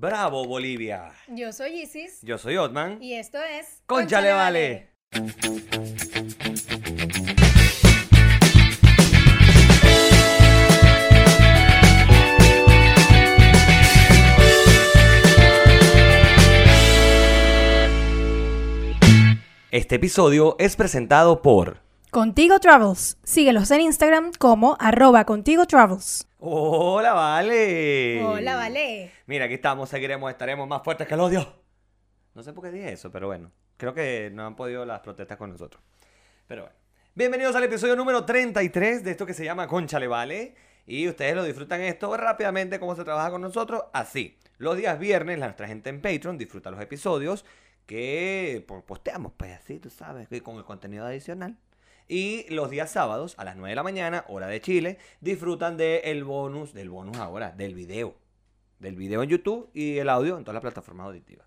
Bravo, Bolivia. Yo soy Isis Yo soy Otman. y esto es ¡Cónchale, vale! Este episodio es presentado por... Contigo Travels. Síguelos en Instagram como arroba contigo travels. Hola, Vale. Hola, vale. Mira, aquí estamos, seguiremos, estaremos más fuertes que el odio. No sé por qué dije eso, pero bueno. Creo que no han podido las protestas con nosotros. Pero bueno. Bienvenidos al episodio número 33 de esto que se llama Conchale Vale. Y ustedes lo disfrutan esto rápidamente como se trabaja con nosotros. Así. Los días viernes, nuestra gente en Patreon disfruta los episodios que posteamos, pues así, tú sabes, y con el contenido adicional. Y los días sábados a las 9 de la mañana, hora de Chile, disfrutan del bonus, del bonus ahora, del video. Del video en YouTube y el audio en todas las plataformas auditivas.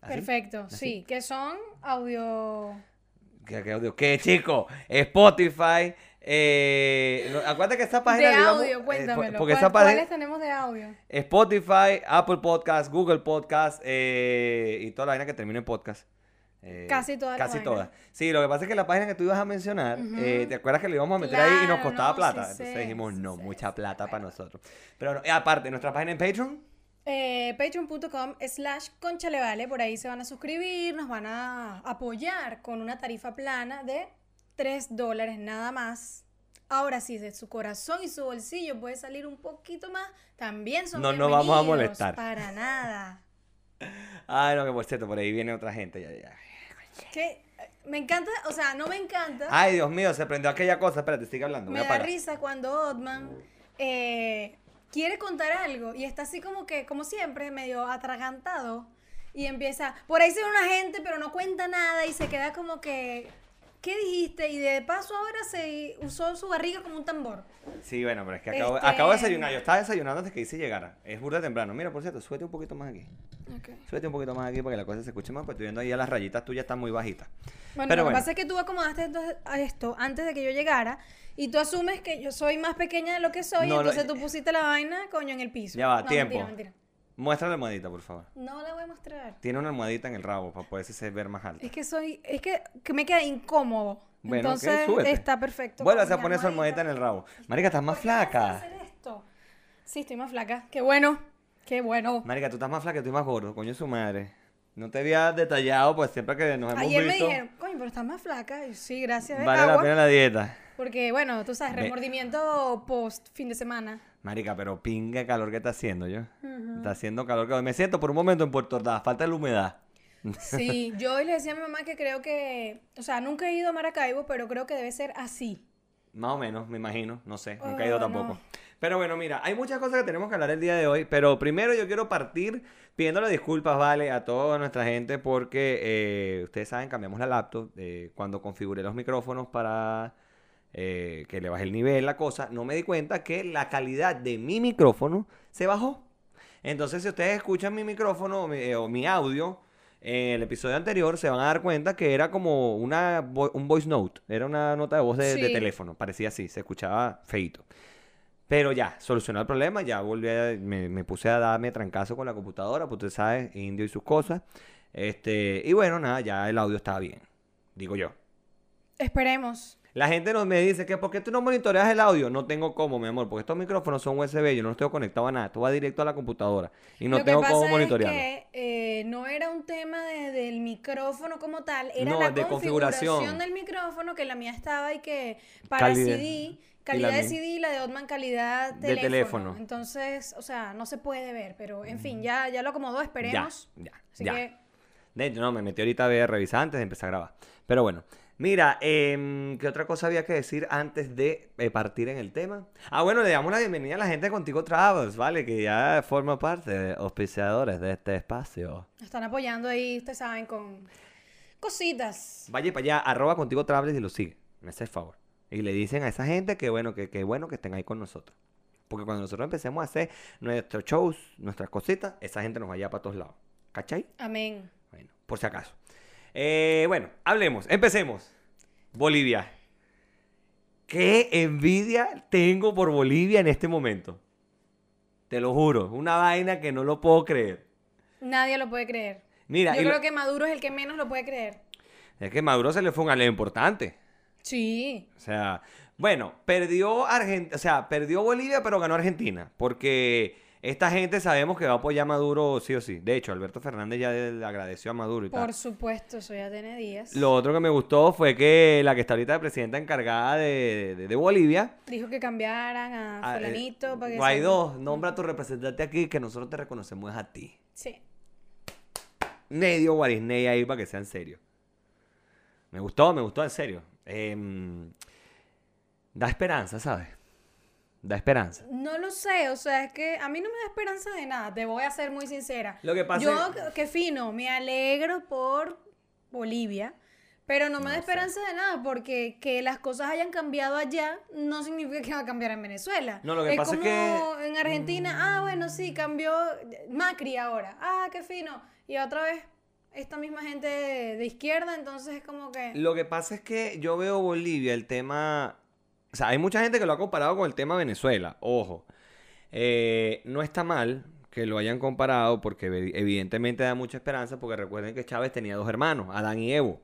¿Así? Perfecto, ¿Así? sí. Que son audio... ¿Qué, qué audio? ¿Qué, chico? Spotify. Eh, no, acuérdate que esa página. de digamos, audio, eh, cuéntamelo. porque ¿Cuál- página. ¿Cuáles tenemos de audio? Spotify, Apple Podcast, Google Podcast eh, y toda la vaina que termina en podcast. Eh, Casi todas Casi todas. Sí, lo que pasa es que la página que tú ibas a mencionar, eh, ¿te acuerdas que le íbamos a meter ahí y nos costaba no, plata? sí Entonces dijimos, sí no, mucha plata para nosotros. Pero no, aparte, nuestra página en Patreon, Eh, Patreon.com slash conchalevale. Por ahí se van a suscribir, nos van a apoyar con una tarifa plana de 3 dólares nada más. Ahora sí, de su corazón y su bolsillo puede salir un poquito más. También son No nos vamos a molestar. Para nada. ay, no, que por cierto, por ahí viene otra gente. Ya, ya. Que me encanta, o sea, no me encanta. Ay, Dios mío, se prendió aquella cosa. Espérate, sigue hablando. me voy a da parar. risa cuando Otman eh, quiere contar algo y está así como que, como siempre, medio atragantado y empieza, por ahí se ve una gente pero no cuenta nada y se queda como que, ¿qué dijiste? Y de paso ahora se usó su barriga como un tambor. Sí, bueno, pero es que acabo, Este- acabo de desayunar. Yo estaba desayunando antes que Isis llegara. Es burda temprano. Mira, por cierto, súbete un poquito más aquí. Súbete un poquito más aquí para que la cosa se escuche más. Pues estoy viendo ahí a las rayitas tuyas están muy bajitas. Bueno, Pero lo que pasa es que tú acomodaste entonces a esto antes de que yo llegara y tú asumes que yo soy más pequeña de lo que soy, No, lo- entonces tú pusiste la vaina, coño, en el piso. Ya va, No, tiempo. Mentira, mentira. Muestra la almohadita, por favor. No la voy a mostrar. Tiene una almohadita en el rabo para poderse ver más alto. Es que soy, es que, que me queda incómodo. Bueno, Entonces súbete. está perfecto. Vuelve a poner su almohadita en el rabo. Marica, estás más ¿Por qué me flaca. hacer esto? Sí, estoy más flaca. Qué bueno. Qué bueno. Marica, tú estás más flaca, estoy más gordo. Coño, su madre. No te había detallado, pues siempre que nos hemos Ayer me visto. dijeron, coño, pero estás más flaca. Y sí, gracias. Vale la Agua. pena la dieta. Porque, bueno, tú sabes, remordimiento post fin de semana. Marica, pero pinga calor que está haciendo yo. Está haciendo calor que me siento por un momento en Puerto Ordaz, falta la humedad. Sí, yo hoy le decía a mi mamá que creo que, o sea, nunca he ido a Maracaibo, pero creo que debe ser así. Más o menos, me imagino, no sé, nunca he Oh, ido no. tampoco. Pero bueno, mira, hay muchas cosas que tenemos que hablar el día de hoy, pero primero yo quiero partir pidiéndole disculpas, vale, a toda nuestra gente porque eh, ustedes saben, cambiamos la laptop eh, cuando configuré los micrófonos para eh, que le baje el nivel, la cosa, no me di cuenta que la calidad de mi micrófono se bajó. Entonces, si ustedes escuchan mi micrófono o mi, eh, o mi audio en el episodio anterior, se van a dar cuenta que era como una vo- un voice note, era una nota de voz de, teléfono, parecía así, se escuchaba feito. Pero ya, solucionó el problema, ya volví a, me, me puse a darme trancazo con la computadora, pues usted sabe, indio y sus cosas. Este, y bueno, nada, ya el audio estaba bien, digo yo. Esperemos. La gente nos me dice que ¿por qué tú no monitoreas el audio? No tengo cómo, mi amor, porque estos micrófonos son USB, yo no tengo conectado a nada, esto va directo a la computadora y no Lo tengo que cómo pasa monitorearlo. es que eh, no era un tema de- del micrófono como tal, era No, la de configuración. configuración del micrófono que la mía estaba y que para Calidad. CD, calidad de. CD y la de Otman calidad De teléfono. teléfono. Entonces, o sea, no se puede ver, pero en fin, ya, ya lo acomodó, Ya, esperemos. ya, Así ya. que, De hecho, no, me metí ahorita a ver, revisar antes de empezar a grabar. Pero bueno, mira, em, ¿qué otra cosa había que decir antes de eh, partir en el tema? Ah, bueno, le damos la bienvenida a la gente de Contigo Travels, ¿vale? Que ya forma parte de auspiciadores de este espacio. nos están apoyando ahí, ustedes saben, con cositas. Vaya para allá, arroba Contigo Travels y lo sigue. Me hace el favor. Y le dicen a esa gente que bueno, que, que bueno que estén ahí con nosotros. Porque cuando nosotros empecemos a hacer nuestros shows, nuestras cositas, esa gente nos va allá para todos lados. ¿Cachai? Amén. Bueno, por si acaso. Eh, bueno, hablemos, empecemos. Bolivia. ¿Qué envidia tengo por Bolivia en este momento? Te lo juro. Una vaina que no lo puedo creer. Nadie lo puede creer. Mira, Yo creo lo- que Maduro es el que menos lo puede creer. es que Maduro se le fue un aleo importante. Sí. O sea, bueno, perdió Argentina, o sea, perdió Bolivia, pero ganó Argentina. Porque esta gente sabemos que va a apoyar a Maduro sí o sí. De hecho, Alberto Fernández ya le agradeció a Maduro y tal. Por supuesto, eso ya tiene días. Lo otro que me gustó fue que la que está ahorita de presidenta encargada de, de- de Bolivia, Dijo que cambiaran a ah, eh, fulanito para que... Guaidó, nombra a tu representante aquí que nosotros te reconocemos es a ti. Sí. Medio Guarisney ahí para que sea en serio. Me gustó, me gustó en serio. Em, da esperanza, ¿sabes? Da esperanza. No lo sé, o sea, es que a mí no me da esperanza de nada, te voy a ser muy sincera. Lo que pasa Yo, es- que- fino, me alegro por Bolivia, pero no me da sé. esperanza de nada, porque que las cosas hayan cambiado allá no significa que va a cambiar en Venezuela. No, lo que pasa es que- en Argentina, ah, bueno, sí, cambió Macri ahora, ah, qué fino, y otra vez esta misma gente de, de izquierda, entonces es como que... Lo que pasa es que yo veo Bolivia, el tema. O sea, hay mucha gente que lo ha comparado con el tema Venezuela. Ojo. Eh, no está mal que lo hayan comparado porque evi- evidentemente da mucha esperanza porque recuerden que Chávez tenía dos hermanos, Adán y Evo.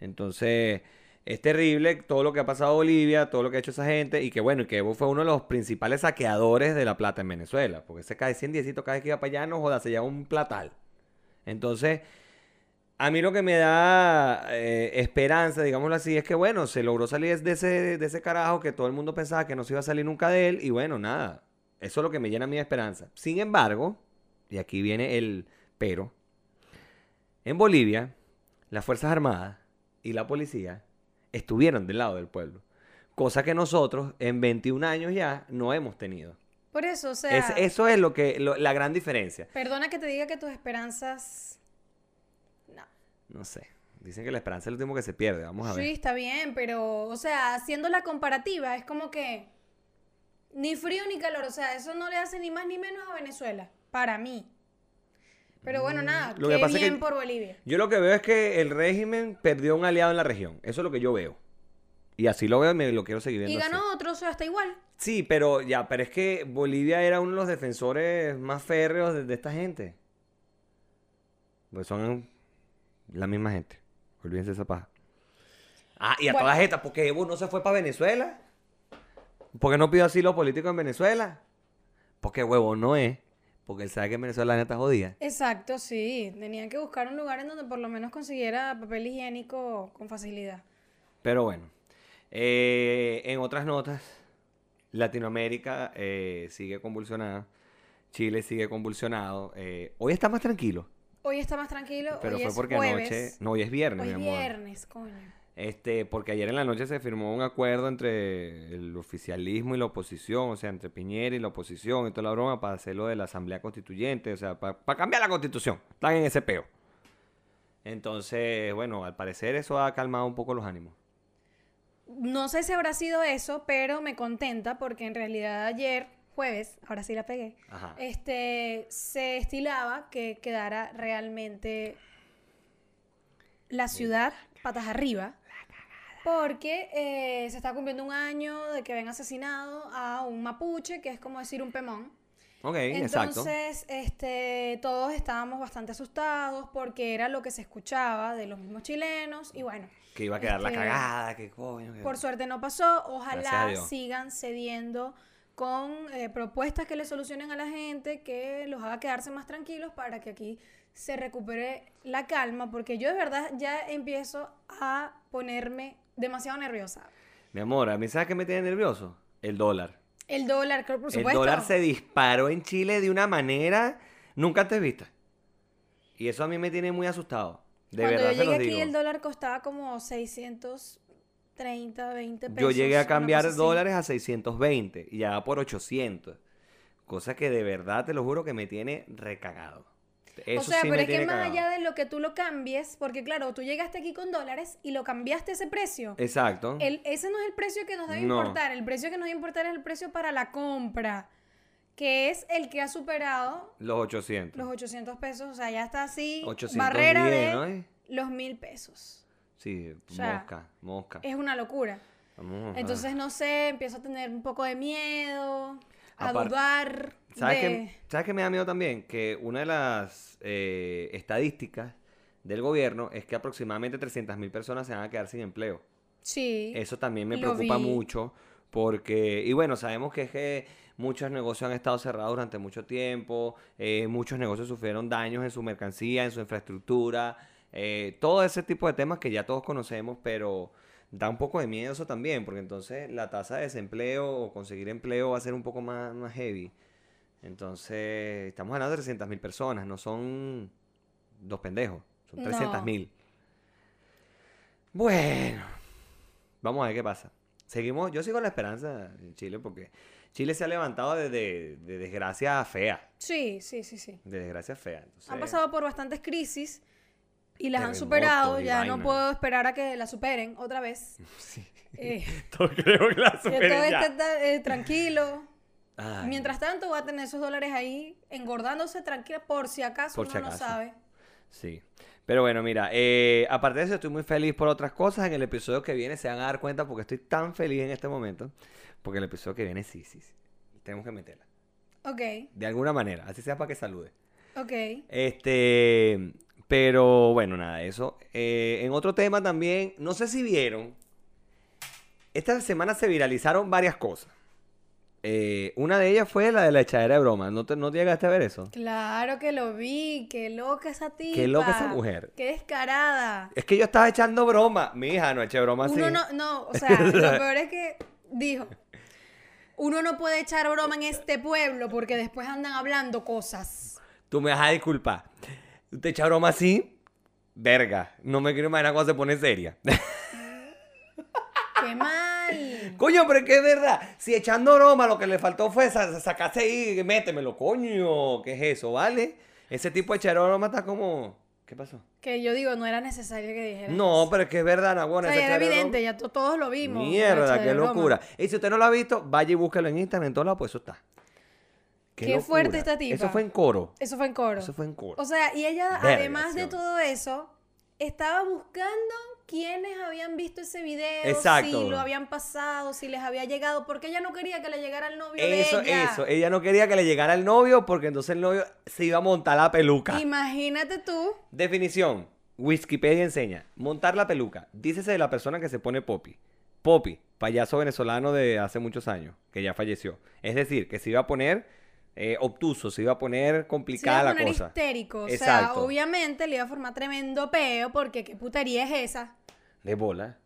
Entonces, es terrible todo lo que ha pasado en Bolivia, todo lo que ha hecho esa gente y que bueno, y que Evo fue uno de los principales saqueadores de la plata en Venezuela. Porque ese cae 100 diecitos cada vez que iba para allá, no joda, se lleva un platal. Entonces, a mí lo que me da eh, esperanza, digámoslo así, es que bueno, se logró salir de ese, de ese carajo que todo el mundo pensaba que no se iba a salir nunca de él. Y bueno, nada. Eso es lo que me llena mi esperanza. Sin embargo, y aquí viene el pero, en Bolivia, las Fuerzas Armadas y la policía estuvieron del lado del pueblo. Cosa que nosotros en 21 años ya no hemos tenido. Por eso, o sea, Es- eso es lo que, lo- la gran diferencia. perdona que te diga que tus esperanzas... No. Sé. Dicen que la esperanza es el último que se pierde. Vamos a ver. Sí, está bien, pero, o sea, haciendo la comparativa, es como que ni frío ni calor, o sea, eso no le hace ni más ni menos a Venezuela, para mí. Pero bueno, nada, Mm, lo que qué pasa es bien que- por Bolivia. Yo lo que veo es que el régimen perdió un aliado en la región. Eso es lo que yo veo. Y así lo veo y me lo quiero seguir viendo. Y así. ganó otro, o sea, está igual. Sí, pero ya, pero es que Bolivia era uno de los defensores más férreos de, de esta gente. Pues son la misma gente. Olvídense esa paja. Ah, y a Bueno. todas estas, ¿por qué Evo no se fue para Venezuela? ¿Por qué no pidió asilo político en Venezuela? Porque huevo no es. Porque él sabe que en Venezuela la neta jodida. Exacto, sí. Tenían que buscar un lugar en donde por lo menos consiguiera papel higiénico con facilidad. Pero bueno, eh, en otras notas, Latinoamérica eh, sigue convulsionada, Chile sigue convulsionado. eh, hoy está más tranquilo, Hoy está más tranquilo, pero hoy fue es porque jueves. anoche, no, hoy es viernes, Hoy mi es amor. viernes, coño. Este, porque ayer en la noche se firmó un acuerdo entre el oficialismo y la oposición, o sea, entre Piñera y la oposición y toda la broma para hacer lo de la Asamblea Constituyente, o sea, para, cambiar la Constitución. Están en ese peo. Entonces, bueno, al parecer eso ha calmado un poco los ánimos. No sé si habrá sido eso, pero me contenta porque en realidad ayer, jueves, ahora sí la pegué, Ajá. este, se estilaba que quedara realmente la ciudad patas arriba. Porque eh, se está cumpliendo un año de que habían asesinado a un mapuche, que es como decir un pemón. Ok, exacto. Entonces, este, todos estábamos bastante asustados porque era lo que se escuchaba de los mismos chilenos. Y bueno, Que iba a quedar la Este, cagada, que coño. que- por suerte no pasó. Ojalá sigan cediendo con eh, propuestas que le solucionen a la gente, que los haga quedarse más tranquilos para que aquí se recupere la calma, porque yo de verdad ya empiezo a ponerme demasiado nerviosa. Mi amor, a mí ¿sabes qué me tiene nervioso? El dólar. El dólar, por El supuesto. dólar se disparó en Chile de una manera nunca antes vista. Y eso a mí me tiene muy asustado. De Cuando verdad yo se llegué los aquí, digo. el dólar costaba como 630, 20 pesos. Yo llegué a cambiar dólares a 620 y ya por 800. Cosa que de verdad, te lo juro, que me tiene recagado. Eso o sea, sí pero es que más cagado. allá de lo que tú lo cambies, porque claro, tú llegaste aquí con dólares y lo cambiaste ese precio. Exacto. El- ese no es el precio que nos debe No. importar. El precio que nos debe importar es el precio para la compra, que es el que ha superado Los 800. los 800 pesos. O sea, ya está así, 810, barrera de ¿no? Los mil pesos. Sí, O sea, mosca, mosca. Es una locura. Vamos Entonces, no sé, empiezo a tener un poco de miedo, a dudar. ¿Sabes, de- qué, ¿Sabes qué me da miedo también? Que una de las eh, estadísticas del gobierno es que aproximadamente 300.000 personas se van a quedar sin empleo. Sí. Eso también me preocupa vi. mucho porque, y bueno, sabemos que es que muchos negocios han estado cerrados durante mucho tiempo, eh, muchos negocios sufrieron daños en su mercancía, en su infraestructura, eh, todo ese tipo de temas que ya todos conocemos, pero da un poco de miedo eso también, porque entonces la tasa de desempleo o conseguir empleo va a ser un poco más, más heavy. Entonces, estamos hablando de 300.000 personas, no son dos pendejos, son No. 300.000. Bueno, vamos a ver qué pasa. Seguimos, yo sigo la esperanza en Chile porque Chile se ha levantado de, de- de desgracia fea, Sí, sí, sí, sí. de desgracia fea. Entonces, Han pasado por bastantes crisis y las han superado. Ya no puedo esperar a que la superen otra vez. Sí. Eh, Todo creo que la que superen todo ya. esté ta- eh, tranquilo. Ay, Mientras tanto, voy a tener esos dólares ahí engordándose tranquila por si acaso Por uno si no sabe. Sí. Pero bueno, mira, eh, aparte de eso, estoy muy feliz por otras cosas. En el episodio que viene se van a dar cuenta porque estoy tan feliz en este momento. Porque el episodio que viene, sí, sí, sí. Tenemos que meterla. Ok, De alguna manera, así sea para que salude. ok. Este, pero bueno, nada, eso. Eh, en otro tema también, no sé si vieron, esta semana se viralizaron varias cosas. Eh, una de ellas fue la de la echadera de broma. ¿No, te, ¿No te llegaste a ver eso? Claro que lo vi. Qué loca esa tipa. Qué loca esa mujer. Qué descarada. Es que yo estaba echando broma. Mi hija no eché broma así. Uno no, no, o sea, lo peor es que dijo, uno no puede echar broma en este pueblo porque después andan hablando cosas. Tú me vas a disculpar. ¿Te echa broma así? Verga. No me quiero imaginar cuando se pone seria. ¡Qué mal! Coño, pero es que es verdad. Si echando broma lo que le faltó fue sa- sacarse ahí y métemelo, coño. ¿Qué es eso, vale? Ese tipo de echar broma está como. ¿Qué pasó? Que yo digo, no era necesario que dijera. No, pero es que es verdad, o Nagona. sea, ese era evidente, ya to- todos lo vimos. Mierda, qué locura. Y si usted no lo ha visto, vaya y búsquelo en Instagram, en todos lados, pues eso está. Qué fuerte esta tipa. Eso fue en coro. Eso fue en coro. Eso fue en coro. O sea, y ella, además de todo eso, estaba buscando quiénes habían visto ese video, Exacto. si lo habían pasado, si les había llegado, porque ella no quería que le llegara el novio Eso, de ella. eso. Ella no quería que le llegara el novio porque entonces el novio se iba a montar la peluca. Imagínate tú. Definición. Wikipedia enseña. Montar la peluca. Dícese de la persona que se pone popi. Popi, payaso venezolano de hace muchos años, que ya falleció. Es decir, que se iba a poner eh, obtuso, se iba a poner Se iba complicada a la poner cosa. histérico. O sea, obviamente le iba a formar tremendo peo porque qué putería es esa. De bola.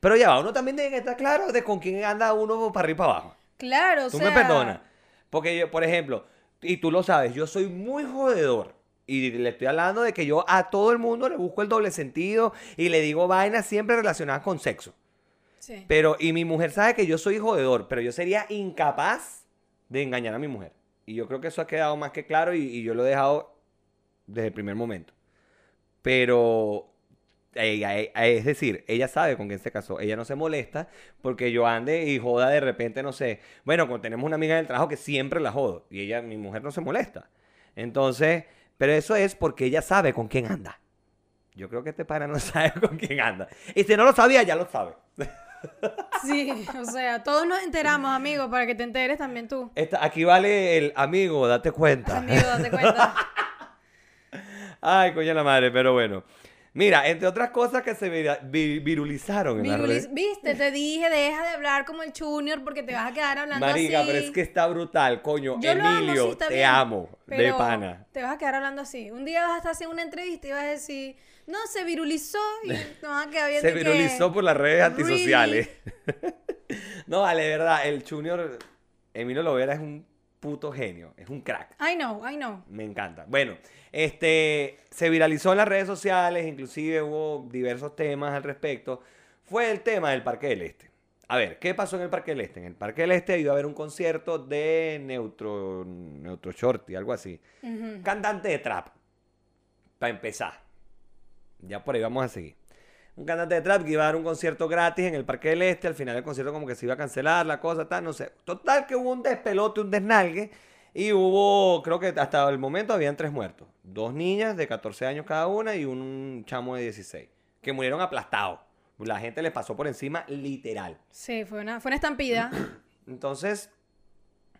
Pero ya va, uno también tiene que estar claro de con quién anda uno para arriba y para abajo. Claro, o Tú sea. me perdonas. Porque yo, por ejemplo, y tú lo sabes, yo soy muy jodedor. Y le estoy hablando de que yo a todo el mundo le busco el doble sentido y le digo vainas siempre relacionadas con sexo. Sí. Pero, y mi mujer sabe que yo soy jodedor, pero yo sería incapaz de engañar a mi mujer. Y yo creo que eso ha quedado más que claro y, yo lo he dejado desde el primer momento. Pero, eh, es decir, ella sabe con quién se casó. Ella no se molesta porque yo ande y joda de repente, no sé. Bueno, cuando tenemos una amiga en el trabajo que siempre la jodo y ella, mi mujer no se molesta. Entonces, pero eso es porque ella sabe con quién anda. Yo creo que este pana no sabe con quién anda. Y si no lo sabía, ya lo sabe. Sí, o sea, todos nos enteramos, amigo, para que te enteres también tú. Esta- aquí vale el amigo, date cuenta. Amigo, date cuenta. Ay, coño la madre, pero bueno. Mira, entre otras cosas que se vira- vi- virulizaron en la red. Viste, te dije, deja de hablar como el Junior porque te vas a quedar hablando Marica, así. pero es que está brutal, coño. Yo lo amo, Emilio, sí, te bien, amo, de pana. Te vas a quedar hablando así. Un día vas a estar haciendo una entrevista y vas a decir, no, se virulizó y te vas a quedar viendo Se que- virulizó por las redes antisociales. no, vale, de verdad, el Junior, Emilio Lovera es un puto genio, es un crack. I know, I know. Me encanta. Bueno, este se viralizó en las redes sociales, inclusive hubo diversos temas al respecto. Fue el tema del Parque del Este. A ver, ¿qué pasó en el Parque del Este? En el Parque del Este iba a haber un concierto de Neutro, Neutro Shorty, algo así. Cantante de trap. Para empezar. Ya por ahí vamos a seguir. Un cantante de trap que iba a dar un concierto gratis en el Parque del Este. Al final el concierto como que se iba a cancelar, la cosa, tal, no sé. Total que hubo un despelote, un desnalgue. Y hubo, creo que hasta el momento habían tres muertos. Dos niñas de 14 años cada una y un chamo de 16. Que murieron aplastados. La gente les pasó por encima literal. Sí, fue una, fue una estampida. Entonces,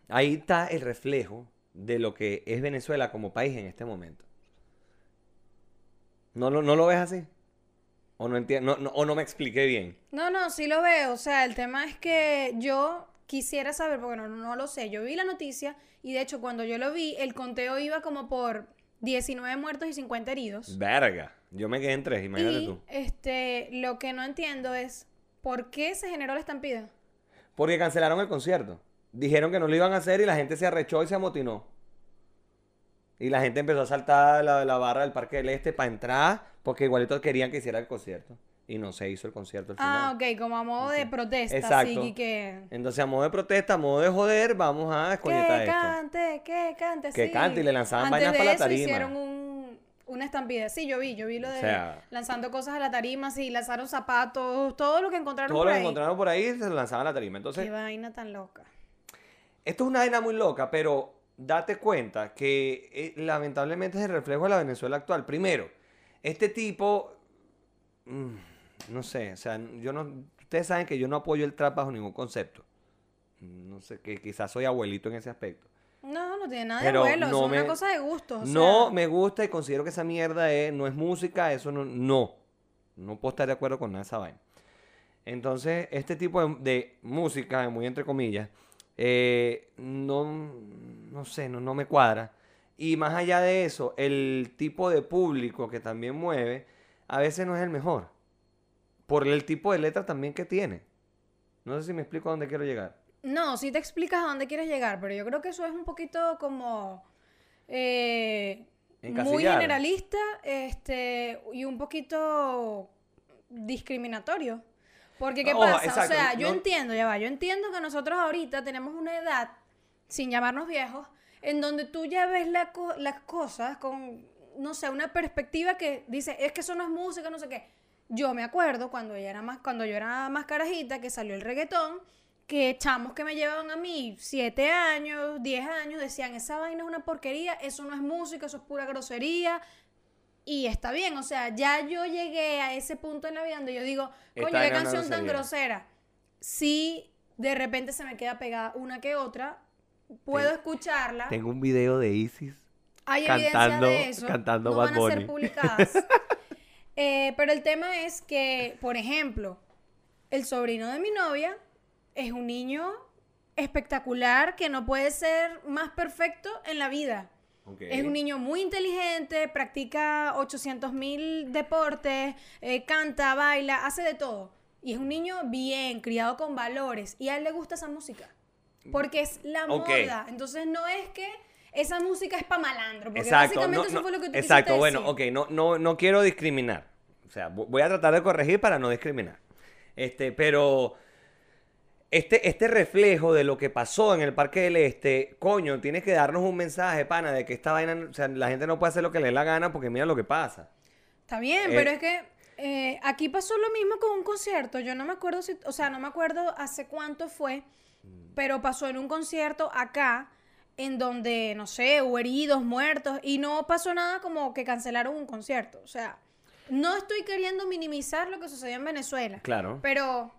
ahí está el reflejo de lo que es Venezuela como país en este momento. ¿No lo, no lo ves así? ¿O no, entiendo, no, no- o no me expliqué bien? No, no, sí lo veo. O sea, el tema es que yo quisiera saber, porque no, no lo sé. Yo vi la noticia y de hecho cuando yo lo vi, el conteo iba como por 19 muertos y 50 heridos. Verga. Yo me quedé en tres, imagínate y tú. este, lo que no entiendo es por qué se generó la estampida. Porque cancelaron el concierto. Dijeron que no lo iban a hacer y la gente se arrechó y se amotinó. Y la gente empezó a saltar la, la barra del Parque del Este para entrar porque igualito querían que hiciera el concierto. Y no se hizo el concierto al final. Ah, ok, como a modo de protesta, Exacto. así que... Entonces, a modo de protesta, a modo de joder, vamos a Que escoñetar esto. cante, que cante, Que sí. cante, y le lanzaban Antes vainas de pa' la eso tarima. hicieron un, una estampida. Sí, yo vi, yo vi lo de O sea- lanzando cosas a la tarima, sí, lanzaron zapatos, todo lo que encontraron Todo por lo que ahí. encontraron por ahí se lo lanzaban a la tarima. Qué Entonces, vaina tan loca. esto es una vaina muy loca, pero date cuenta que eh, lamentablemente es el reflejo de la Venezuela actual. Primero, este tipo, mm, no sé, o sea, yo no, ustedes saben que yo no apoyo el trap bajo ningún concepto. No sé, que quizás soy abuelito en ese aspecto. No, no tiene nada Pero de abuelo, no es una me- cosa de gusto. o no sea, me gusta y considero que esa mierda es, no es música, eso no, no. No puedo estar de acuerdo con nada de esa vaina. Entonces, este tipo de, de música, muy entre comillas, eh, no, no sé, no, no me cuadra. Y más allá de eso, el tipo de público que también mueve, a veces no es el mejor. Por el tipo de letra también que tiene. No sé si me explico a dónde quiero llegar. No, sí te explicas a dónde quieres llegar, pero yo creo que eso es un poquito como eh, muy generalista este, y un poquito discriminatorio. Porque, ¿qué pasa? exacto, O sea, yo no- entiendo, ya va, yo entiendo que nosotros ahorita tenemos una edad, sin llamarnos viejos, en donde tú ya ves la co- las cosas con, no sé, una perspectiva que dice, es que eso no es música, no sé qué. Yo me acuerdo cuando, ella era más, cuando yo era más carajita, que salió el reggaetón, que chamos que me llevaban a mí 7 años, 10 años, decían, esa vaina es una porquería, eso no es música, eso es pura grosería. Y está bien, o sea, ya yo llegué a ese punto en la vida donde yo digo, coño, qué canción tan grosería". grosera. Si de repente se me queda pegada una que otra, puedo Ten- escucharla. Tengo un video de Isis. Hay cantando- evidencia de eso. cantando no Bad van a ser Bunny. publicadas. Eh, pero el tema es que, por ejemplo, el sobrino de mi novia es un niño espectacular que no puede ser más perfecto en la vida. Es un niño muy inteligente, practica 800 mil deportes, eh, canta, baila, hace de todo. Y es un niño bien, criado con valores. Y a él le gusta esa música. Porque es la Ok. moda. Entonces no es que esa música es para malandro. Porque Exacto, básicamente no, eso no, fue lo que tú exacto, bueno, decir. ok, no, no, no quiero discriminar. O sea, vo- voy a tratar de corregir para no discriminar. Este, pero este, este reflejo de lo que pasó en el Parque del Este, coño, tienes que darnos un mensaje, pana, de que esta vaina, o sea, la gente no puede hacer lo que le dé la gana porque mira lo que pasa. Está bien, Eh, pero es que eh, aquí pasó lo mismo con un concierto. Yo no me acuerdo si, o sea, no me acuerdo hace cuánto fue, pero pasó en un concierto acá, en donde, no sé, hubo heridos, muertos, y no pasó nada como que cancelaron un concierto. O sea, no estoy queriendo minimizar lo que sucedió en Venezuela, Claro. pero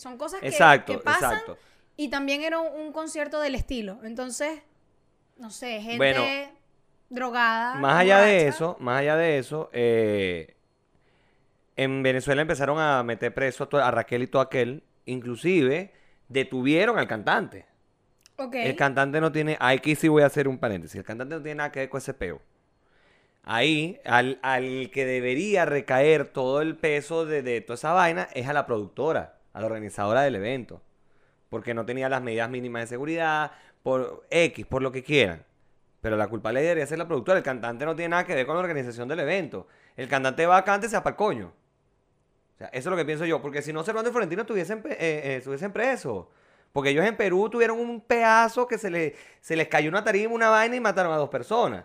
son cosas que, Exacto, que pasan exacto. y también era un, un concierto del estilo. Entonces, no sé, gente Bueno, drogada. Más allá de eso, más allá de eso, eh, en Venezuela empezaron a meter preso a, Raquel y todo aquel, inclusive detuvieron al cantante. Ok. El cantante no tiene, aquí sí voy a hacer un paréntesis, el cantante no tiene nada que ver con ese peo. Ahí, al, al que debería recaer todo el peso de, de toda esa vaina es a la productora, a la organizadora del evento. Porque no tenía las medidas mínimas de seguridad, por X, por lo que quieran. Pero la culpa le debería ser la productora. El cantante no tiene nada que ver con la organización del evento. El cantante va a cante, se para el coño. O sea, eso es lo que pienso yo. Porque si no, Servando y Florentino estuviesen, eh, eh, estuviesen presos. Porque ellos en Perú tuvieron un pedazo que se, le, se les cayó una tarima, una vaina y mataron a dos personas.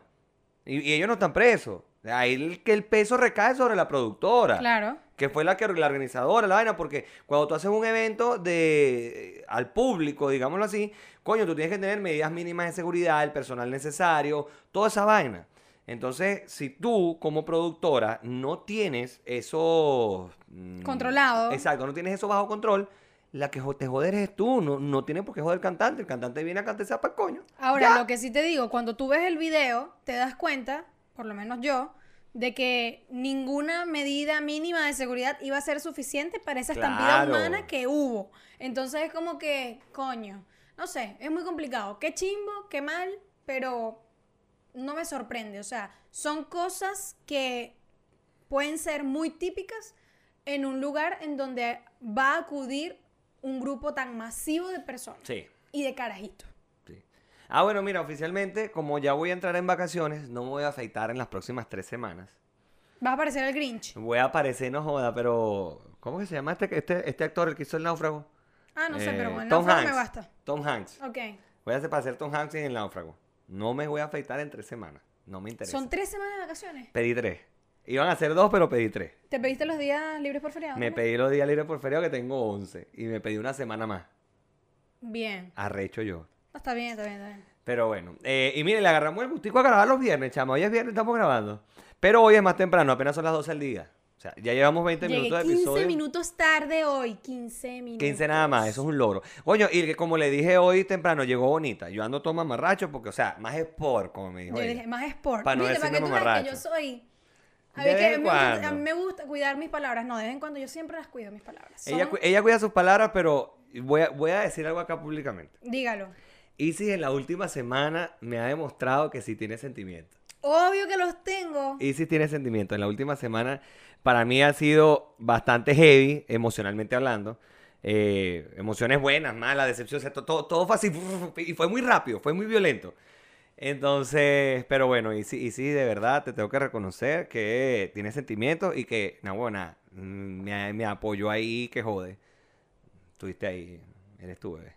Y, y ellos no están presos. Ahí que el peso recae sobre la productora. Claro. Que fue la que la organizadora, la vaina, porque cuando tú haces un evento de al público, digámoslo así, coño, tú tienes que tener medidas mínimas de seguridad, el personal necesario, toda esa vaina. Entonces, si tú como productora no tienes eso mm, Controlado. Exacto, no tienes eso bajo control, la que te joder eres tú, no, no tiene por qué joder el cantante, el cantante viene a cantar para el coño. Ahora, Ya. lo que sí te digo, cuando tú ves el video, te das cuenta, por lo menos yo, de que ninguna medida mínima de seguridad iba a ser suficiente para esa estampida Claro. humana que hubo. Entonces es como que, coño, no sé, es muy complicado. Qué chimbo, qué mal, pero no me sorprende. O sea, son cosas que pueden ser muy típicas en un lugar en donde va a acudir un grupo tan masivo de personas Sí. y de carajitos. Ah, bueno, mira, oficialmente, como ya voy a entrar en vacaciones, no me voy a afeitar en las próximas tres semanas. Va a aparecer el Grinch. Voy a aparecer, no joda, pero. ¿Cómo que se llama este, este, este actor, el que hizo el náufrago? Ah, no sé, Eh, pero con el Tom náufrago me Hanks. basta. Tom Hanks. Ok. Voy a hacer para hacer Tom Hanks en el náufrago. No me voy a afeitar en tres semanas. No me interesa. Son tres semanas de vacaciones. Pedí tres. Iban a ser dos, pero pedí tres. ¿Te pediste los días libres por feriado? Me no? pedí los días libres por feriado que tengo 11. Y me pedí una semana más. Bien. Arrecho yo. Está bien, está bien, está bien. Pero bueno. eh, y mire, le agarramos el gustico a grabar los viernes, chama. Hoy es viernes, estamos grabando. Pero hoy es más temprano, apenas son las 12 del día. O sea, ya llevamos 20 Llegué minutos de 15 episodio. minutos tarde hoy. 15 minutos. 15 nada más, eso es un logro. Coño, y que como le dije hoy temprano, llegó bonita. Yo ando todo mamarracho porque, o sea, más sport, como me dijo Yo ella. dije, más sport. Pa' no Viste, para que tú veas que yo soy... A ver, que me a mí me gusta cuidar mis palabras. No, de vez en cuando yo siempre las cuido, mis palabras. Ella, Son- cu- ella cuida sus palabras, pero voy a, voy a decir algo acá públicamente. Dígalo. Isis en la última semana me ha demostrado que sí tiene sentimientos. Obvio que los tengo. Isis tiene sentimientos. En la última semana para mí ha sido bastante heavy, emocionalmente hablando. Eh, emociones buenas, malas, decepción, o sea, to- todo, todo fue así y fue muy rápido, fue muy violento. Entonces, pero bueno, y sí, y sí, de verdad te tengo que reconocer que tiene sentimientos y que, no, bueno, me, me apoyó ahí, que jode. Estuviste ahí, eres tú, bebé.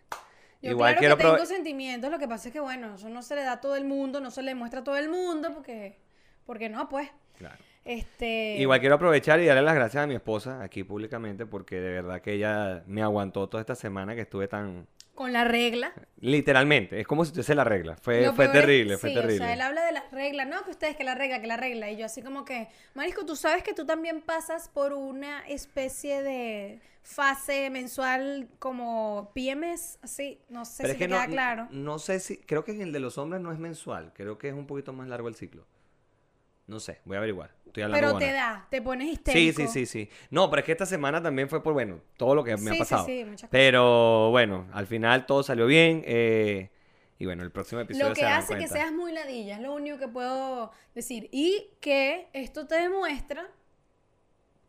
Yo Igual claro quiero que tengo sentimientos, lo que pasa es que bueno, eso no se le da a todo el mundo, no se le muestra a todo el mundo, porque, porque no, pues. Claro. Este. Igual quiero aprovechar y darle las gracias a mi esposa aquí públicamente porque de verdad que ella me aguantó toda esta semana que estuve tan... Con la regla. Literalmente, es como si tuviese la regla. Fue, fue es- terrible, fue sí, terrible. O sea, él habla de las reglas, no, que ustedes que la regla, que la regla. Y yo así como que, Marisco, tú sabes que tú también pasas por una especie de fase mensual como PMS, así, no sé Pero si es que te no, queda claro. no sé si, creo que en el de los hombres no es mensual, creo que es un poquito más largo el ciclo. No sé, voy a averiguar. Estoy hablando Pero te da, te pones Sí, histérico. sí, sí, sí. No, pero es que esta semana también fue por, bueno, todo lo que me Sí, ha sí, pasado. sí, muchas cosas. Pero bueno, al final todo salió bien. eh, y bueno, el próximo episodio Lo que se hace que seas muy ladilla, es lo único que puedo decir. Y que esto te demuestra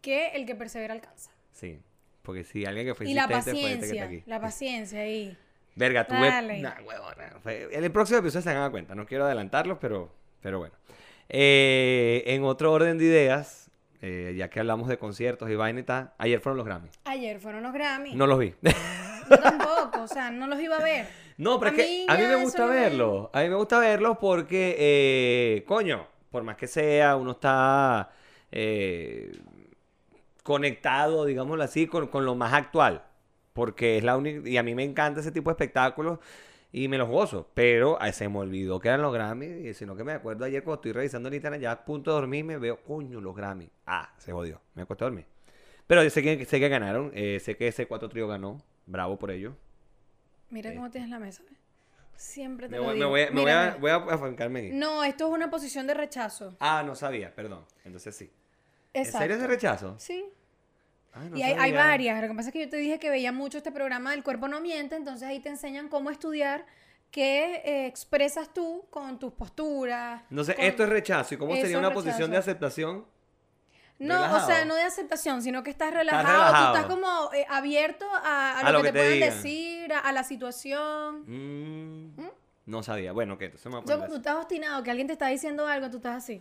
que el que persevera alcanza. Sí, porque si alguien que fue Y la este que paciencia, aquí. la paciencia ahí. Verga, tuve... Dale. Nah, huevona, En el próximo episodio se van a dar cuenta. No quiero adelantarlos, pero, pero bueno. Eh, en otro orden de ideas, eh, ya que hablamos de conciertos y vaina y tal, ayer fueron los Grammy. Ayer fueron los Grammy. No los vi. Yo tampoco, o sea, no los iba a ver. no, pero A es que a mí me gusta verlos. A mí me gusta verlos porque, eh, coño, por más que sea, uno está conectado, digámoslo así, con, con lo más actual. Porque es la única. Y a mí me encanta ese tipo de espectáculos y me los gozo. Pero ay, se me olvidó que eran los Grammy. Y sino que me acuerdo ayer cuando estoy revisando el internet, ya a punto de dormirme, veo, coño, los Grammy. Ah, se jodió. Me acosté a dormir. Pero yo sé que, sé que ganaron. eh, sé que ese 4 trío ganó. Bravo por ello. Mira cómo tienes la mesa. Siempre te Me lo voy, me digo. voy, a- me voy a, mira. voy a afancarme aquí. No, esto es una posición de rechazo. Ah, no sabía, perdón. Entonces sí. ¿En Exacto. serio es de rechazo? Sí. Ah, no y hay, hay varias. Lo que pasa es que yo te dije que veía mucho este programa del cuerpo no miente, entonces ahí te enseñan cómo estudiar qué eh, expresas tú con tus posturas. Entonces, con- esto es rechazo. ¿Y cómo Eso sería una posición de rechazo. aceptación? No, o sea, no de aceptación, sino que estás relajado, relajado. tú estás como eh, abierto a, a A lo, que, que te, te puedan decir, a, a la situación. Mm, No sabía. Bueno, ¿qué? Entonces me voy a Yo, poner tú estás obstinado, que alguien te está diciendo algo, tú estás así.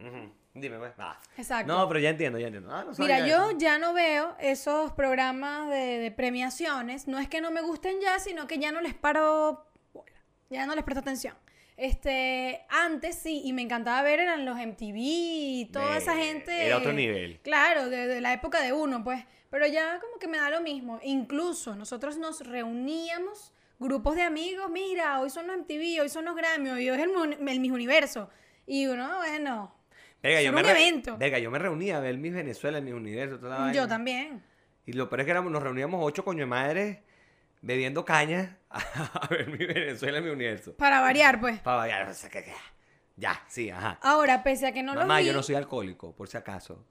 Ujú. Dime, pues. Ah. Exacto. No, pero ya entiendo, ya entiendo. Ah, no Mira, yo eso. ya no veo esos programas de, de premiaciones. No es que no me gusten ya, sino que ya no les paro. Ya no les presto atención. Este, antes sí, y me encantaba ver eran los MTV y toda esa gente. era otro nivel. Claro, de, de la época de uno, pues. Pero ya como que me da lo mismo. Incluso nosotros nos reuníamos, grupos de amigos, mira, hoy son los MTV, hoy son los Grammy, hoy es el, el Miss Universo. Y uno, bueno, Verga, yo me un re- evento. Verga, yo me reunía a ver mis Venezuela, mis universos, toda la yo vaina. también. Y lo peor es que éramos- nos reuníamos ocho coño de madres bebiendo caña a ver mi Venezuela, mi universo. Para variar, pues. Para variar, o sea, que- que- Ya, sí, ajá. Ahora, pese a que no Mamá, los vi, yo no soy alcohólico, por si acaso.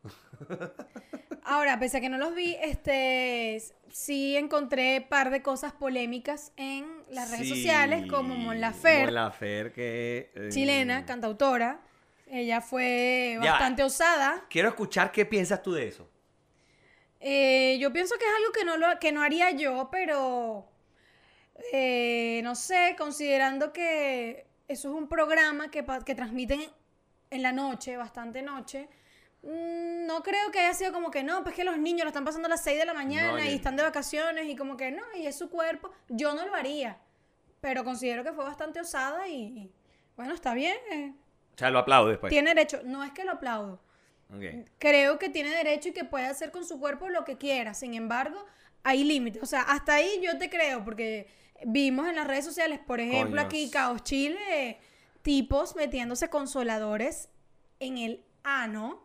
ahora, pese a que no los vi, este, sí encontré par de cosas polémicas en las redes Sí, sociales, como Mon Laferte, Mon Laferte, que... eh, chilena, cantautora. Ella fue Ya. bastante osada. Quiero escuchar qué piensas tú de eso. Eh, yo pienso que es algo que no, lo, que no haría yo, pero eh, no sé, considerando que eso es un programa que, que transmiten en la noche, bastante noche, mm, no creo que haya sido como que no, pues que los niños lo están pasando a las 6 de la mañana No, y están de vacaciones y como que no, y es su cuerpo. Yo no lo haría, pero considero que fue bastante osada y, y, bueno, está bien. eh, O sea, lo aplaudo después. tiene derecho, no es que lo aplaudo. Creo que tiene derecho y que puede hacer con su cuerpo lo que quiera. Sin embargo, hay límites. O sea, hasta ahí yo te creo, porque vimos en las redes sociales, por ejemplo, Coños. aquí Caos Chile, tipos metiéndose consoladores en el ano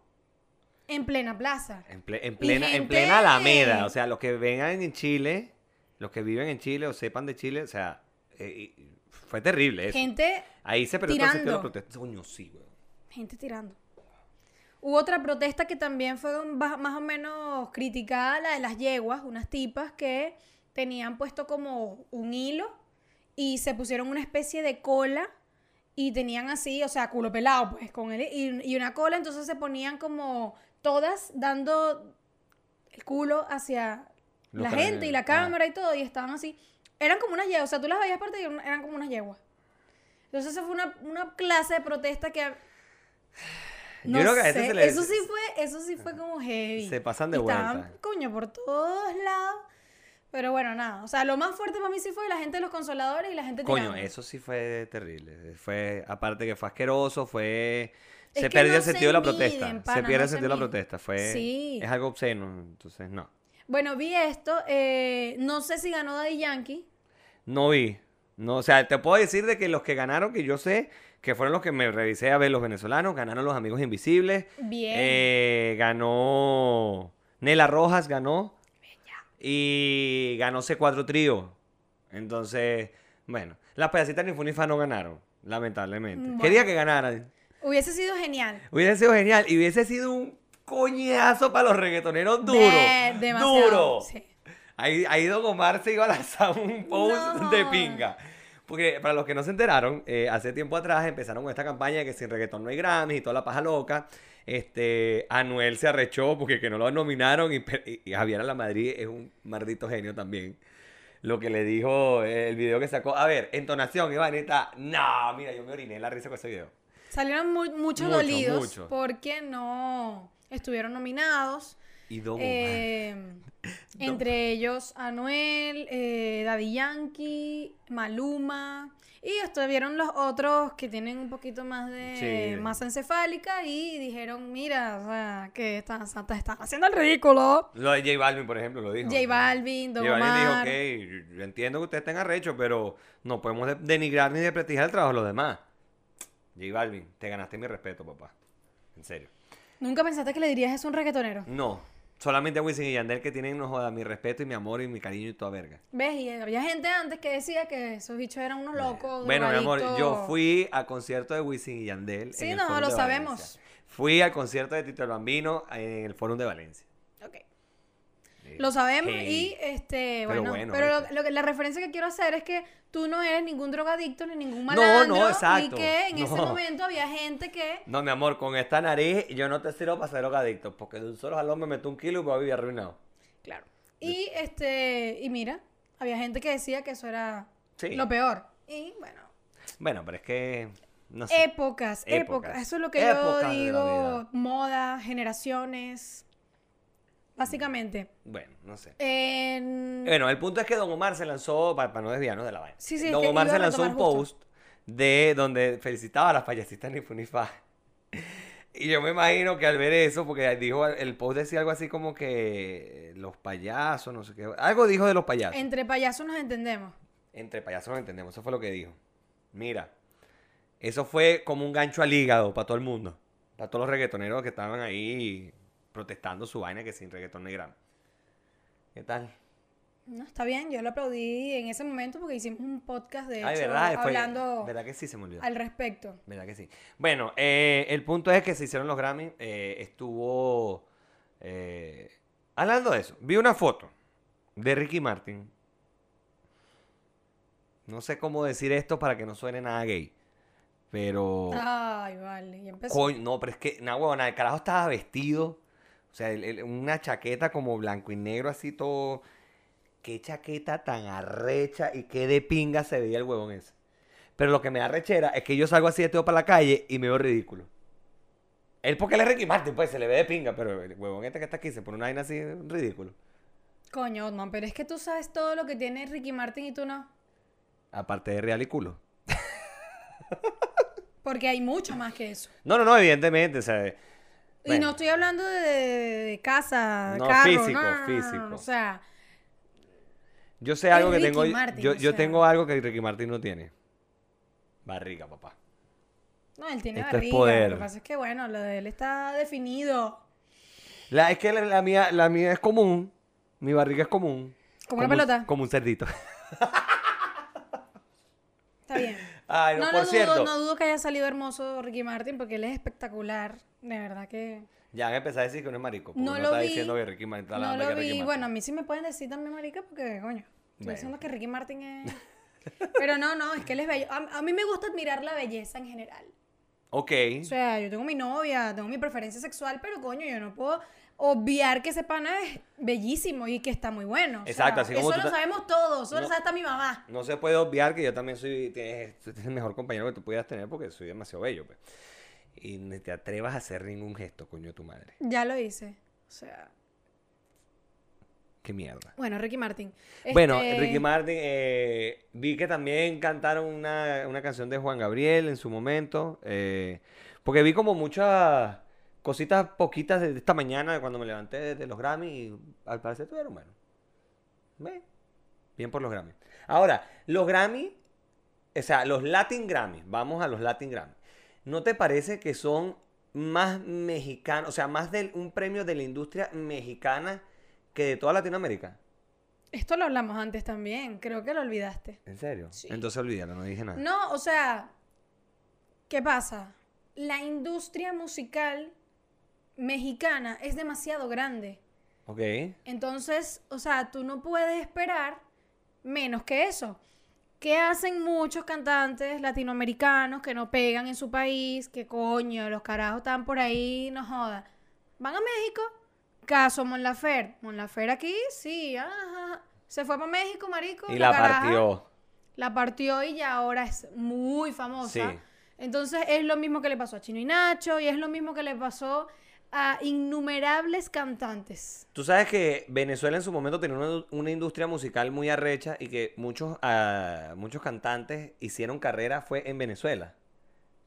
en plena plaza. En, ple- en plena, en gente- plena Alameda. O sea, los que vengan en Chile, los que viven en Chile o sepan de Chile, o sea, eh, fue terrible eso. Gente, Ahí se perdió de la tirando. protesta. Coño, sí, weón. gente tirando. Hubo otra protesta que también fue más o menos criticada, la de las yeguas, unas tipas que tenían puesto como un hilo y se pusieron una especie de cola y tenían así, o sea, culo pelado, pues, con él y, y una cola, entonces se ponían como todas dando el culo hacia Los la gente y la ajá. cámara y todo, y estaban así. Eran como unas yeguas, o sea, tú las veías aparte y eran como unas yeguas. Entonces, esa fue una, una clase de protesta que Yo creo que a veces se le- eso sí fue, eso sí fue como heavy. Se pasan de Y estaban, vuelta. coño, por todos lados. Pero bueno, nada. O sea, lo más fuerte para mí sí fue la gente de los consoladores y la gente Coño, tirando. eso sí fue terrible. Fue, aparte que fue asqueroso, fue... Es Se perdió no el sentido de la protesta. miden, se pierde no el se sentido de la protesta. Fue, Sí. Es algo obsceno, entonces no. Bueno, vi esto. eh, no sé si ganó Daddy Yankee. No vi. No, o sea, te puedo decir de que los que ganaron, que yo sé, que fueron los que me revisé a ver los venezolanos, ganaron los Amigos Invisibles. Bien. Eh, ganó Nela Rojas, ganó. Y ganó C4 Trío. Entonces, bueno, las payasitas ni Funifa no ganaron, lamentablemente. Bueno. Quería que ganaran. Hubiese sido genial. Hubiese sido genial y hubiese sido un coñazo para los reggaetoneros duro. De- demasiado, duro. sí. Ahí, ahí Don Omar se iba a lanzar un post No. de pinga. Porque para los que no se enteraron, eh, hace tiempo atrás empezaron con esta campaña de que sin reggaetón no hay Grammys y toda la paja loca. Este, Anuel se arrechó porque que no lo nominaron y, y- Javier La Madrid es un maldito genio también. Lo que le dijo eh, el video que sacó. A ver, entonación, Ivanita. No, mira, yo me oriné en la risa con ese video. Salieron mu- muchos Mucho, dolidos porque no estuvieron nominados. Y Omar. Eh, entre ellos Anuel, eh, Daddy Yankee, Maluma. Y estuvieron los otros que tienen un poquito más de Sí. masa encefálica y dijeron, mira, o sea, que están, están están haciendo el ridículo. Lo de J Balvin, por ejemplo, lo dijo. J Balvin, Don J Balvin dijo, ok, yo entiendo que ustedes estén arrechos, pero no podemos de- denigrar ni desprestigiar el trabajo de los demás. J Balvin, te ganaste mi respeto, papá. En serio. ¿Nunca pensaste que le dirías eso a un reggaetonero? No, solamente a Wisin y Yandel que tienen, no joda, mi respeto y mi amor y mi cariño y toda verga. ¿Ves? Y había gente antes que decía que esos bichos eran unos locos. Bueno, mi amor, yo fui al concierto de Wisin y Yandel. Sí, en el no, lo de sabemos. Valencia. Fui al concierto de Tito el Bambino en el Fórum de Valencia. Ok. Lo sabemos Hey. y este, Pero bueno, bueno, pero lo, lo que- la referencia que quiero hacer es que tú no eres ningún drogadicto ni ningún No, malandro no, y exacto, que en ese no. momento había gente que No, mi amor, con esta nariz yo no te sirvo para ser drogadicto, porque de un solo jalón me meto un kilo y voy a vivir arruinado. claro. Y este, y mira, había gente que decía que eso era Sí. lo peor. Y bueno, Bueno, pero es que. No sé. épocas, épocas, Épocas. eso es lo que Épocas yo digo, moda, generaciones. Básicamente. Bueno, no sé. En- Bueno, el punto es que Don Omar se lanzó, para, no desviarnos de la vaina. Sí, sí, es Don que Omar se lanzó un justo. post de donde felicitaba a las payasitas ni Funifa. Y yo me imagino que al ver eso, porque dijo, el post decía algo así como que los payasos, no sé qué. Algo dijo de los payasos. entre payasos nos entendemos. Entre payasos no entendemos, eso fue lo que dijo. Mira, eso fue como un gancho al hígado para todo el mundo. Para todos los reggaetoneros que estaban ahí protestando su vaina que sin reggaetón negra. ¿Qué tal? No, está bien, yo lo aplaudí en ese momento porque hicimos un podcast, de hecho, Ay, ¿verdad? Fue- hablando ¿Verdad que sí se me olvidó? al respecto. ¿Verdad que sí? Bueno, eh, el punto es que se hicieron los Grammy. eh, estuvo. eh, hablando de eso, vi una foto de Ricky Martin. No sé cómo decir esto para que no suene nada gay. Pero. Ay, vale, ya empezó. Coño, no, pero es que, nada, huevona, el carajo estaba vestido. O sea, el- el- una chaqueta como blanco y negro, así todo. Qué chaqueta tan arrecha y qué de pinga se veía el huevón ese. Pero lo que me da rechera es que yo salgo así de todo para la calle y me veo ridículo. Él porque él es Ricky Martin, pues se le ve de pinga, pero el huevón este que está aquí se pone una vaina así ridículo. Coño, no, pero es que tú sabes todo lo que tiene Ricky Martin y tú no. Aparte de real y culo. Porque hay mucho más que eso. No, no, no, evidentemente, o sea, Y no estoy hablando de, de casa, No, carro, físico, no, físico. no, O sea, yo sé algo que Ricky tengo, Martin, yo, yo sea. tengo algo que Ricky Martin no tiene. Barriga, papá. no, él tiene Esto es barriga. poder. Lo que pasa es que, bueno, lo de él está definido. La, es que la, la mía, la mía es común. Mi barriga es común. Como una un- pelota. Como un cerdito. Está bien. Ay, no, no, por no cierto. dudo, no dudo que haya salido hermoso Ricky Martin porque él es espectacular. De verdad que. Ya van a empezar a decir que no es marico. No no lo está vi. diciendo que Ricky Martin está No lo que Ricky vi. Martin. Bueno, a mí sí me pueden decir también marica porque, coño, estoy Bueno. diciendo que Ricky Martin es... Pero no, no, es que él es bello. A, a mí me gusta admirar la belleza en general. Ok. O sea, yo tengo mi novia, tengo mi preferencia sexual, pero coño, yo no puedo obviar que ese pana es bellísimo y que está muy bueno. O sea, Exacto, así como Eso tú lo ta- sabemos todos, eso No. lo sabe hasta mi mamá. No se puede obviar que yo también soy. Tienes, el mejor compañero que tú pudieras tener porque soy demasiado bello. Pues. Y ni te atrevas a hacer ningún gesto, coño, de tu madre. Ya lo hice. O sea, Qué mierda. bueno, Ricky Martin. Bueno, Este, Ricky Martin, eh, vi que también cantaron una, una canción de Juan Gabriel en su momento, eh, porque vi como muchas cositas poquitas de esta mañana cuando me levanté de, los Grammy y al parecer tuvieron bueno. Ve, Bien por los Grammy. Ahora, los Grammy, o sea, los Latin Grammy, vamos a los Latin Grammy. ¿No te parece que son más mexicanos, o sea, más de un premio de la industria mexicana que de toda Latinoamérica? Esto lo hablamos antes también, creo que lo olvidaste. ¿En serio? Sí. Entonces olvídalo, no dije nada. No, o sea, ¿qué pasa? La industria musical mexicana es demasiado grande. Ok. Entonces, o sea, tú no puedes esperar menos que eso. ¿Qué hacen muchos cantantes latinoamericanos que no pegan en su país? Que coño, los carajos están por ahí, no joda. Van a México, caso Mon Laferte. Mon Laferte aquí, sí, ajá. Se fue para México, marico. Y la caraja partió. la partió y ya ahora es muy famosa. Sí. Entonces es lo mismo que le pasó a Chino y Nacho y es lo mismo que le pasó a innumerables cantantes. Tú sabes que Venezuela en su momento tenía una, industria musical muy arrecha y que muchos, ah, muchos cantantes hicieron carrera fue en Venezuela.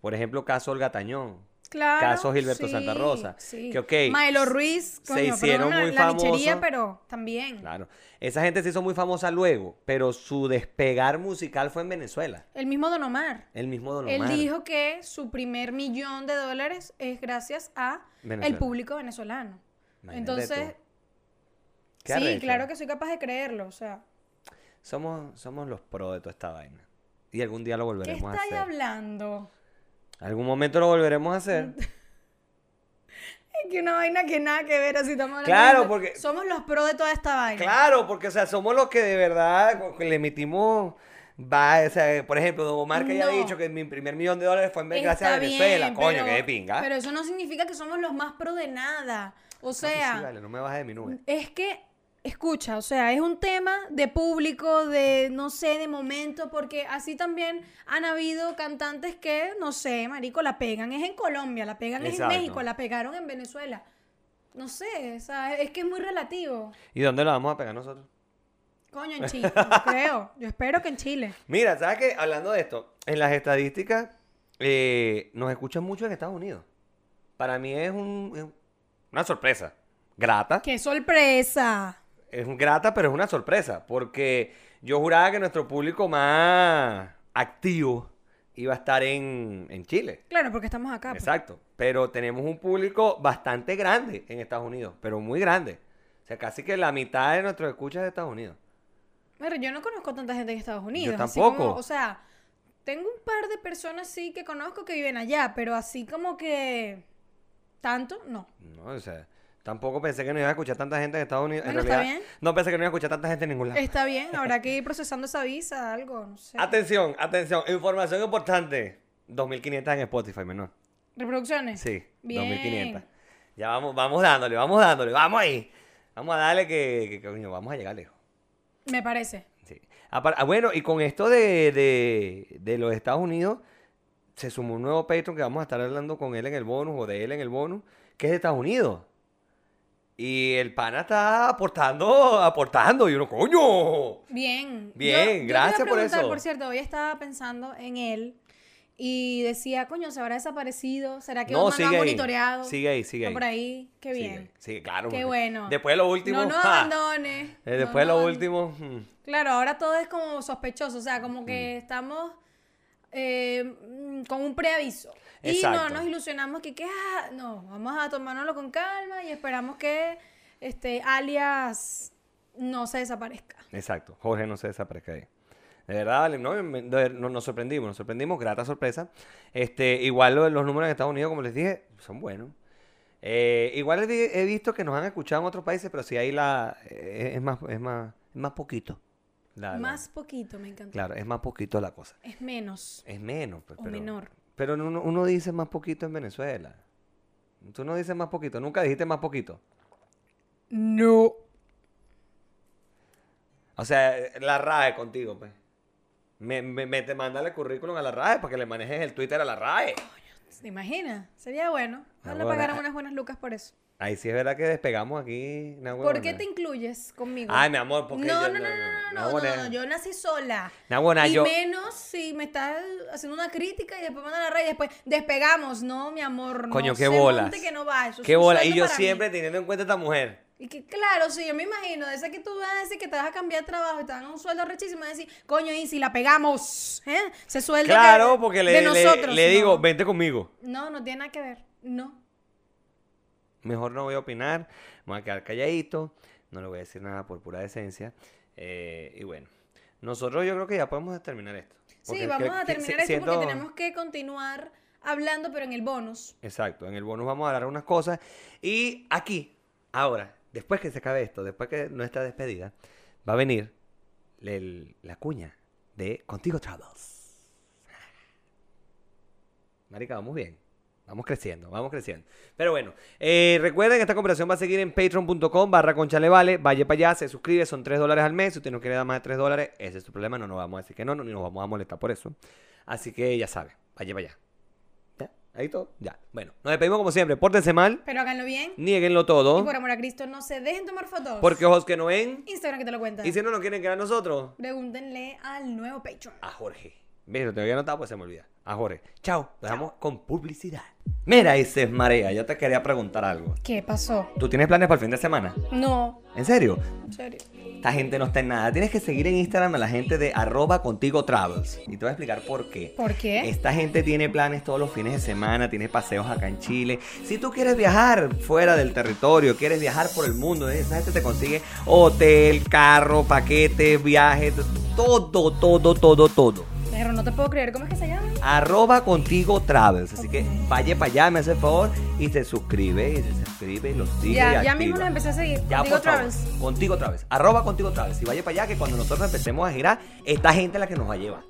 Por ejemplo, caso Olga Tañón. Claro. Caso Gilberto sí, Santa Rosa, Sí. que, ok, Maelo Ruiz, se coño, hicieron perdona muy la pero también. Claro. Esa gente se hizo muy famosa luego, pero su despegar musical fue en Venezuela. El mismo Don Omar. El mismo Don Él Omar. dijo que su primer millón de dólares es gracias a el público venezolano. Imagínate Entonces. Qué sí, arrecho. claro que soy capaz de creerlo. O sea, Somos, somos los pros de toda esta vaina. Y algún día lo ¿qué volveremos a estáis hacer. hablando? Algún momento lo volveremos a hacer. Es que una vaina que nada que ver así estamos hablando Claro, porque- Somos los pros de toda esta vaina. Claro, porque, o sea, somos los que de verdad le emitimos. Va, o sea, por ejemplo, Don Omar que haya No. dicho que mi primer millón de dólares fue en gracias a Venezuela. bien, Coño, pero- que de pinga. Pero eso no significa que somos los más pro de nada. O No, sea, sí, vale, no me bajes de mi nube. es que, escucha, o sea, es un tema de público, de, no sé, de momento, porque así también han habido cantantes que, no sé, marico, la pegan, es en Colombia, la pegan es en. México, la pegaron en Venezuela. No sé, o sea, es que es muy relativo. ¿Y dónde lo vamos a pegar nosotros? Coño, en Chile, no creo. Yo espero que en Chile. Mira, ¿sabes qué? Hablando de esto, en las estadísticas eh, nos escuchan mucho en Estados Unidos. Para mí es, un- es una sorpresa. Grata. ¡Qué sorpresa! Es grata, pero es una sorpresa. Porque yo juraba que nuestro público más activo iba a estar en, en Chile. Claro, porque estamos acá. pues. Exacto. Pero tenemos un público bastante grande en Estados Unidos, pero muy grande. O sea, casi que la mitad de nuestros escuchas es de Estados Unidos. Pero yo no conozco tanta gente en Estados Unidos. Yo así tampoco. como- o sea, tengo un par de personas sí que conozco que viven allá, pero así como que tanto, no. No, o sea, tampoco pensé que no iba a escuchar tanta gente en Estados Unidos. Bueno, en está bien. no pensé que no iba a escuchar tanta gente en ningún lado. Está bien, habrá que ir procesando esa visa, algo, no sé. Atención, atención, información importante. 2500 en Spotify, menor. ¿Reproducciones? Sí, Bien. 2500. Ya vamos, vamos dándole, vamos dándole, vamos ahí. Vamos a darle que, que- coño, vamos a llegar lejos. Me parece. Sí. Ah, bueno, y con esto de, de, de los Estados Unidos, se sumó un nuevo Patreon que vamos a estar hablando con él en el bonus o de él en el bonus, que es de Estados Unidos. Y el pana está aportando, aportando, y uno, coño. Bien. Bien, Yo- yo gracias por preguntar, eso. Por cierto, hoy estaba pensando en él y decía, coño, ¿se habrá desaparecido? ¿Será que No, no, no sigue ahí. monitoreado? Sigue ahí, sigue ahí. por ahí. Qué bien. Sí, claro. Qué bueno. Después de lo último. No nos ¡ja! abandones. Eh, no Después de nos lo último. mm. Claro, ahora todo es como sospechoso, o sea, como Mm. que estamos eh, mm, con un preaviso. Y no nos ilusionamos que, que ah, no, vamos a tomárnoslo con calma y esperamos que este alias no se desaparezca. Exacto, Jorge no se desaparezca ahí. De verdad, vale, no, nos sorprendimos, nos sorprendimos, grata sorpresa. Este, igual lo- los números en Estados Unidos, como les dije, son buenos. Eh, igual he, vi- he visto que nos han escuchado en otros países, pero sí ahí la eh, es más, es más, es más poquito. La- la- Más poquito, me encanta. claro, es más poquito la cosa. Es menos. Es menos, pues, O pero, menor. Pero uno, uno dice más poquito en Venezuela. Tú no dices más poquito, nunca dijiste más poquito. No. O sea, la RAE contigo, pues. Me, me, me te manda el currículum a la RAE para que le manejes el Twitter a la RAE. ¿Se imagina? Sería bueno. Ojalá Ahora, pagaran ah. unas buenas lucas por eso. Ahí sí es verdad que despegamos aquí. Una ¿Por qué te incluyes conmigo? Ay, mi amor, porque no, yo, no, no, no, no, no, no, no, eh. yo nací sola. Buena, ah, y yo... menos si me estás haciendo una crítica y después mandan a la red y después despegamos, no, mi amor. Coño, no qué bola. Que no va, eso qué bola. Y yo siempre mí. teniendo en cuenta a esta mujer. Y que claro, sí, yo me imagino, de esa que tú vas a decir que te vas a cambiar de trabajo y te dan un sueldo rechísimo, vas a decir, coño, y si la pegamos, ¿eh? Se suelda. Claro, porque le, de nosotros, le, le digo, vente conmigo. No, no tiene nada que ver. No. Mejor no voy a opinar. Me voy a quedar calladito. No le voy a decir nada por pura decencia. Eh, y bueno, nosotros yo creo que ya podemos terminar esto. Sí, vamos a terminar esto porque tenemos que continuar hablando, pero en el bonus. Exacto, en el bonus vamos a hablar unas cosas. Y aquí, ahora, después que se acabe esto, después que nuestra despedida, va a venir el- la cuña de Contigo Travels. Marica, vamos bien. Vamos creciendo, vamos creciendo. Pero bueno, eh, recuerden que esta conversación va a seguir en patreon.com barra conchalevale. Vaya para allá, se suscribe, son 3 dólares al mes. Si usted no quiere dar más de 3 dólares, ese es su problema. No nos vamos a decir que no, no, ni nos vamos a molestar por eso. Así que ya sabe, vaya para allá. ¿Ya? Ahí todo, ya. Bueno, nos despedimos como siempre. Pórtense mal, Pero háganlo bien. nieguenlo Y todo. por amor a Cristo, no se dejen tomar fotos. Porque ojos que no ven. Instagram que te lo cuenta. Y si no nos quieren quedar nosotros, Pregúntenle al nuevo Patreon. a Jorge. Mira, te había anotado, pues se me olvida. A Jorge. Chao. Nos dejamos con publicidad. Mira, Isis Marea, yo te quería preguntar algo. ¿Qué pasó? ¿Tú tienes planes para el fin de semana? No, ¿En serio? en serio. Esta gente no está en nada. Tienes que seguir en Instagram a la gente de arroba contigo travels. Y te voy a explicar por qué. ¿Por qué? Esta gente tiene planes todos los fines de semana, tiene paseos acá en Chile. Si tú quieres viajar fuera del territorio, quieres viajar por el mundo, esa gente te consigue hotel, carro, paquetes, viajes, todo, todo, todo, todo. Pero no te puedo creer. ¿Cómo es que se llama? Arroba contigo travels. Así que vaya para allá, me hace el favor y se suscribe y se suscribe y los sigue. y ya, ya mismo los empecé a seguir. Ya, Contigo por favor. Travels. Contigo Travels. Arroba contigo Travels. Y vaya para allá que cuando nosotros empecemos a girar, esta gente es la que nos va a llevar.